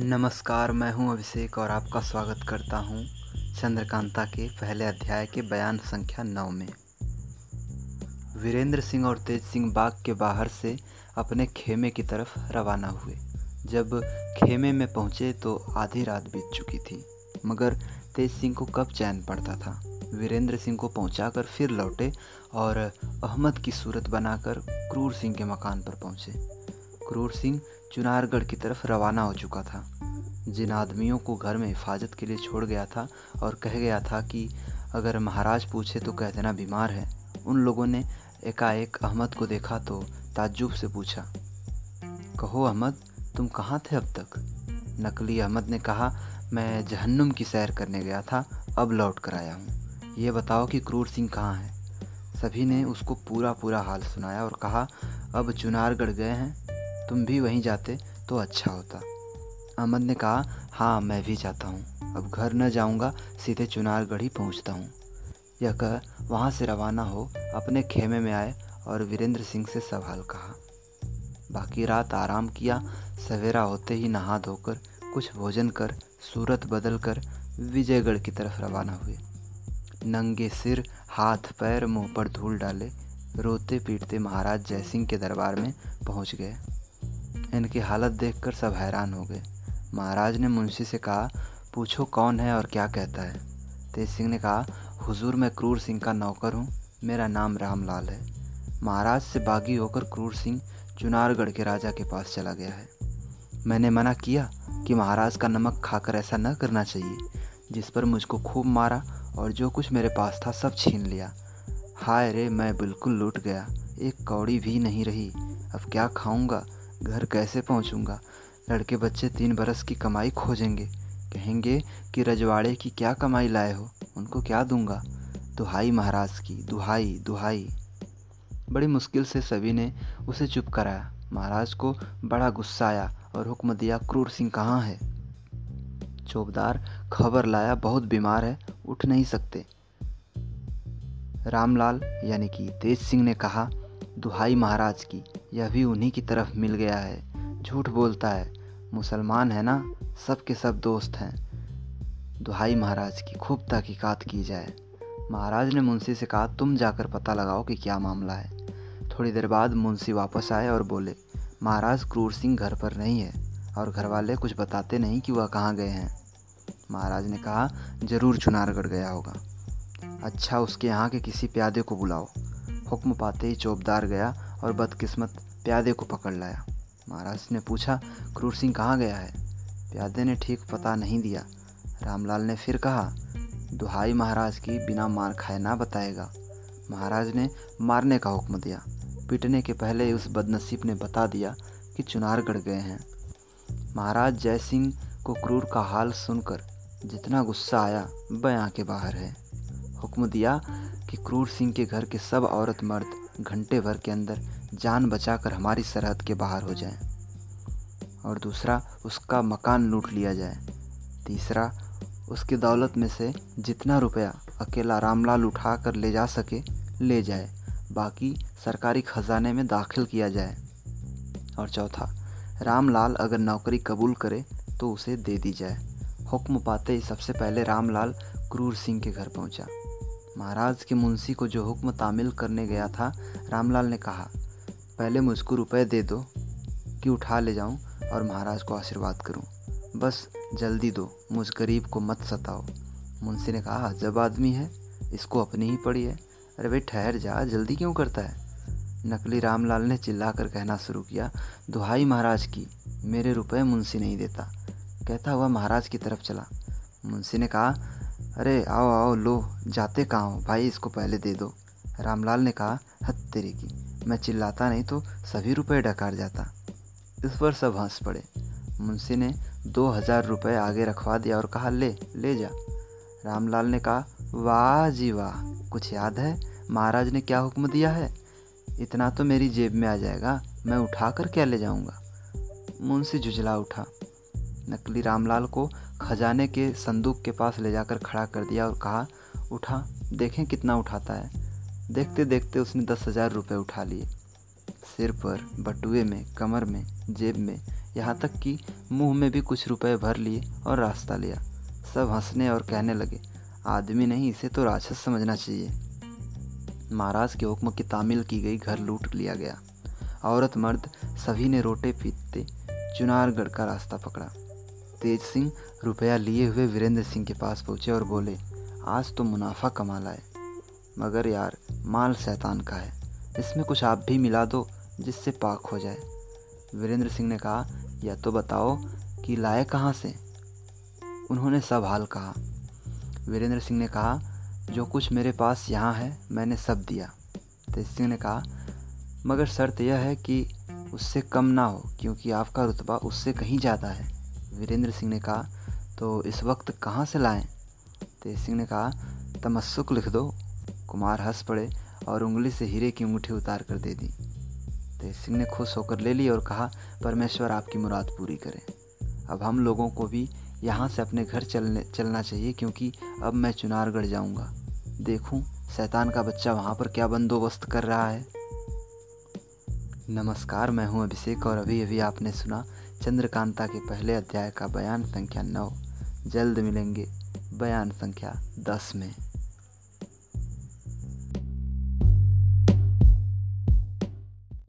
नमस्कार, मैं हूँ अभिषेक और आपका स्वागत करता हूँ चंद्रकांता के पहले अध्याय के बयान संख्या नौ में। वीरेंद्र सिंह और तेज सिंह बाग के बाहर से अपने खेमे की तरफ़ रवाना हुए। जब खेमे में पहुँचे तो आधी रात बीत चुकी थी, मगर तेज सिंह को कब चैन पड़ता था? वीरेंद्र सिंह को पहुंचाकर फिर लौटे और अहमद की सूरत बनाकर क्रूर सिंह के मकान पर पहुँचे। क्रूर सिंह चुनारगढ़ की तरफ़ रवाना हो चुका था। जिन आदमियों को घर में हिफाजत के लिए छोड़ गया था और कह गया था कि अगर महाराज पूछे तो कह देना बीमार है, उन लोगों ने एकाएक अहमद को देखा तो ताज्जुब से पूछा, कहो अहमद, तुम कहाँ थे अब तक? नकली अहमद ने कहा, मैं जहन्नुम की सैर करने गया था, अब लौट कर आया हूँ। ये बताओ कि क्रूर सिंह कहाँ है? सभी ने उसको पूरा पूरा हाल सुनाया और कहा, अब चुनारगढ़ गए हैं तुम भी वहीं जाते तो अच्छा होता। अहमद ने कहा हाँ मैं भी जाता हूँ। अब घर न जाऊँगा, सीधे चुनारगढ़ ही पहुँचता हूँ। यह कह, वहाँ से रवाना हो, अपने खेमे में आए और वीरेंद्र सिंह से सवाल कहा। बाकी रात आराम किया, सवेरा होते ही नहा धोकर, कुछ भोजन कर, सूरत बदल कर, विजयगढ़ की तरफ़ रवाना हुए। नंगे सिर, हाथ पैर, मुँह पर धूल डाले, रोते पीटते महाराज जयसिंह के दरबार में पहुँच गए। इनकी हालत देखकर सब हैरान हो गए। महाराज ने मुंशी से कहा, पूछो कौन है और क्या कहता है? तेज सिंह ने कहा, हुजूर मैं क्रूर सिंह का नौकर हूँ। मेरा नाम रामलाल है। महाराज से बागी होकर क्रूर सिंह चुनारगढ़ के राजा के पास चला गया है। मैंने मना किया कि महाराज का नमक खाकर ऐसा न करना चाहिए, जिस पर मुझको खूब मारा और जो कुछ मेरे पास था सब छीन लिया। हाय रे, मैं बिल्कुल लूट गया। एक कौड़ी भी नहीं रही। अब क्या खाऊँगा? घर कैसे पहुंचूँगा? लड़के बच्चे तीन बरस की कमाई खोजेंगे। कहेंगे कि रजवाड़े की क्या कमाई लाए हो? उनको क्या दूँगा? दुहाई महाराज की, दुहाई दुहाई। बड़ी मुश्किल से सभी ने उसे चुप कराया। महाराज को बड़ा गुस्सा आया और हुक्म दिया, क्रूर सिंह कहाँ है? चौबदार खबर लाया, बहुत बीमार है, उठ नहीं सकते। रामलाल, यानी कि तेज सिंह ने कहा, दुहाई महाराज की यह भी उन्हीं की तरफ़ मिल गया है। झूठ बोलता है। मुसलमान है ना? सब के सब दोस्त हैं। दुहाई महाराज की खूब तहकीकात की जाए। महाराज ने मुंशी से कहा, तुम जाकर पता लगाओ कि क्या मामला है। थोड़ी देर बाद मुंशी वापस आए और बोले, महाराज, क्रूर सिंह घर पर नहीं है और घर वाले कुछ बताते नहीं कि वह कहाँ गए हैं। महाराज ने कहा, ज़रूर चुनारगढ़ गया होगा। अच्छा उसके यहाँ के किसी प्यादे को बुलाओ। हुक्म पाते ही चौबदार गया और बदकिस्मत प्यादे को पकड़ लाया। महाराज ने पूछा, क्रूर सिंह कहाँ गया है? प्यादे ने ठीक पता नहीं दिया। रामलाल ने फिर कहा, दुहाई महाराज की बिना मार खाए ना बताएगा। महाराज ने मारने का हुक्म दिया। पीटने के पहले उस बदनसीब ने बता दिया कि चुनारगढ़ गए हैं। महाराज जय सिंह को क्रूर का हाल सुनकर जितना गुस्सा आया बयां के बाहर है। हुक्म दिया कि क्रूर सिंह के घर के सब औरत मर्द घंटे भर के अंदर जान बचाकर हमारी सरहद के बाहर हो जाए और दूसरा, उसका मकान लूट लिया जाए। तीसरा, उसकी दौलत में से जितना रुपया अकेला रामलाल उठा कर ले जा सके, ले जाए। बाकी सरकारी खजाने में दाखिल किया जाए। और चौथा, रामलाल अगर नौकरी कबूल करे तो उसे दे दी जाए। हुक्म पाते ही सबसे पहले रामलाल क्रूर सिंह के घर पहुँचा। महाराज के मुंशी को जो हुक्म तामिल करने गया था, रामलाल ने कहा पहले मुझको रुपए दे दो कि उठा ले जाऊँ और महाराज को आशीर्वाद करूँ। बस जल्दी दो, मुझ गरीब को मत सताओ। मुंशी ने कहा, जब आदमी है, इसको अपनी ही पड़ी है। अरे भाई, ठहर जा, जल्दी क्यों करता है? नकली रामलाल ने चिल्लाकर कहना शुरू किया, दुहाई महाराज की, मेरे रुपए मुंशी नहीं देता। कहता हुआ महाराज की तरफ़ चला। मुंशी ने कहा, अरे आओ आओ, लो, जाते कहाँ हो? भाई, इसको पहले दे दो। रामलाल ने कहा, हद तेरे की। मैं चिल्लाता नहीं तो सभी रुपए डकार जाता। इस पर सब हंस पड़े। मुंशी ने दो हज़ार रुपये आगे रखवा दिया और कहा, ले ले जा। रामलाल ने कहा, वाह जी वाह, कुछ याद है? महाराज ने क्या हुक्म दिया है? इतना तो मेरी जेब में आ जाएगा, मैं उठा कर क्या ले जाऊँगा? मुंशी झुझला उठा। नकली रामलाल को खजाने के संदूक के पास ले जाकर खड़ा कर दिया और कहा, उठा, देखें कितना उठाता है। देखते देखते उसने दस हज़ार रुपये उठा लिए। सिर पर, बटुए में, कमर में, जेब में, यहाँ तक कि मुँह में भी कुछ रुपए भर लिए और रास्ता लिया। सब हंसने और कहने लगे, आदमी नहीं, इसे तो राक्षस समझना चाहिए। महाराज के हुक्म की तामील की गई, घर लूट लिया गया। औरत मर्द सभी ने रोटे पीटते चुनारगढ़ का रास्ता पकड़ा। तेज सिंह रुपया लिए हुए वीरेंद्र सिंह के पास पहुँचे और बोले, आज तो मुनाफा कमा लाए मगर यार माल शैतान का है। इसमें कुछ आप भी मिला दो, जिससे पाक हो जाए। वीरेंद्र सिंह ने कहा, या तो बताओ कि लाए कहाँ से? उन्होंने सब हाल कहा। वीरेंद्र सिंह ने कहा, जो कुछ मेरे पास यहाँ है, मैंने सब दिया। तेज सिंह ने कहा, मगर शर्त यह है कि उससे कम ना हो, क्योंकि आपका रुतबा उससे कहीं ज़्यादा है। वीरेंद्र सिंह ने कहा तो इस वक्त कहाँ से लाएँ? तेज सिंह ने कहा, तमस्सुक लिख दो। कुमार हंस पड़े और उंगली से हीरे की अंगूठी उतार कर दे दी। तेज सिंह ने खुश होकर ले ली और कहा, परमेश्वर आपकी मुराद पूरी करे। अब हम लोगों को भी यहाँ से अपने घर चलने, चलना चाहिए क्योंकि अब मैं चुनारगढ़ जाऊँगा। देखूँ, शैतान का बच्चा वहाँ पर क्या बंदोबस्त कर रहा है? नमस्कार, मैं हूँ अभिषेक और अभी अभी आपने सुना चंद्रकांता के पहले अध्याय का बयान संख्या नौ। जल्द मिलेंगे बयान संख्या दस में।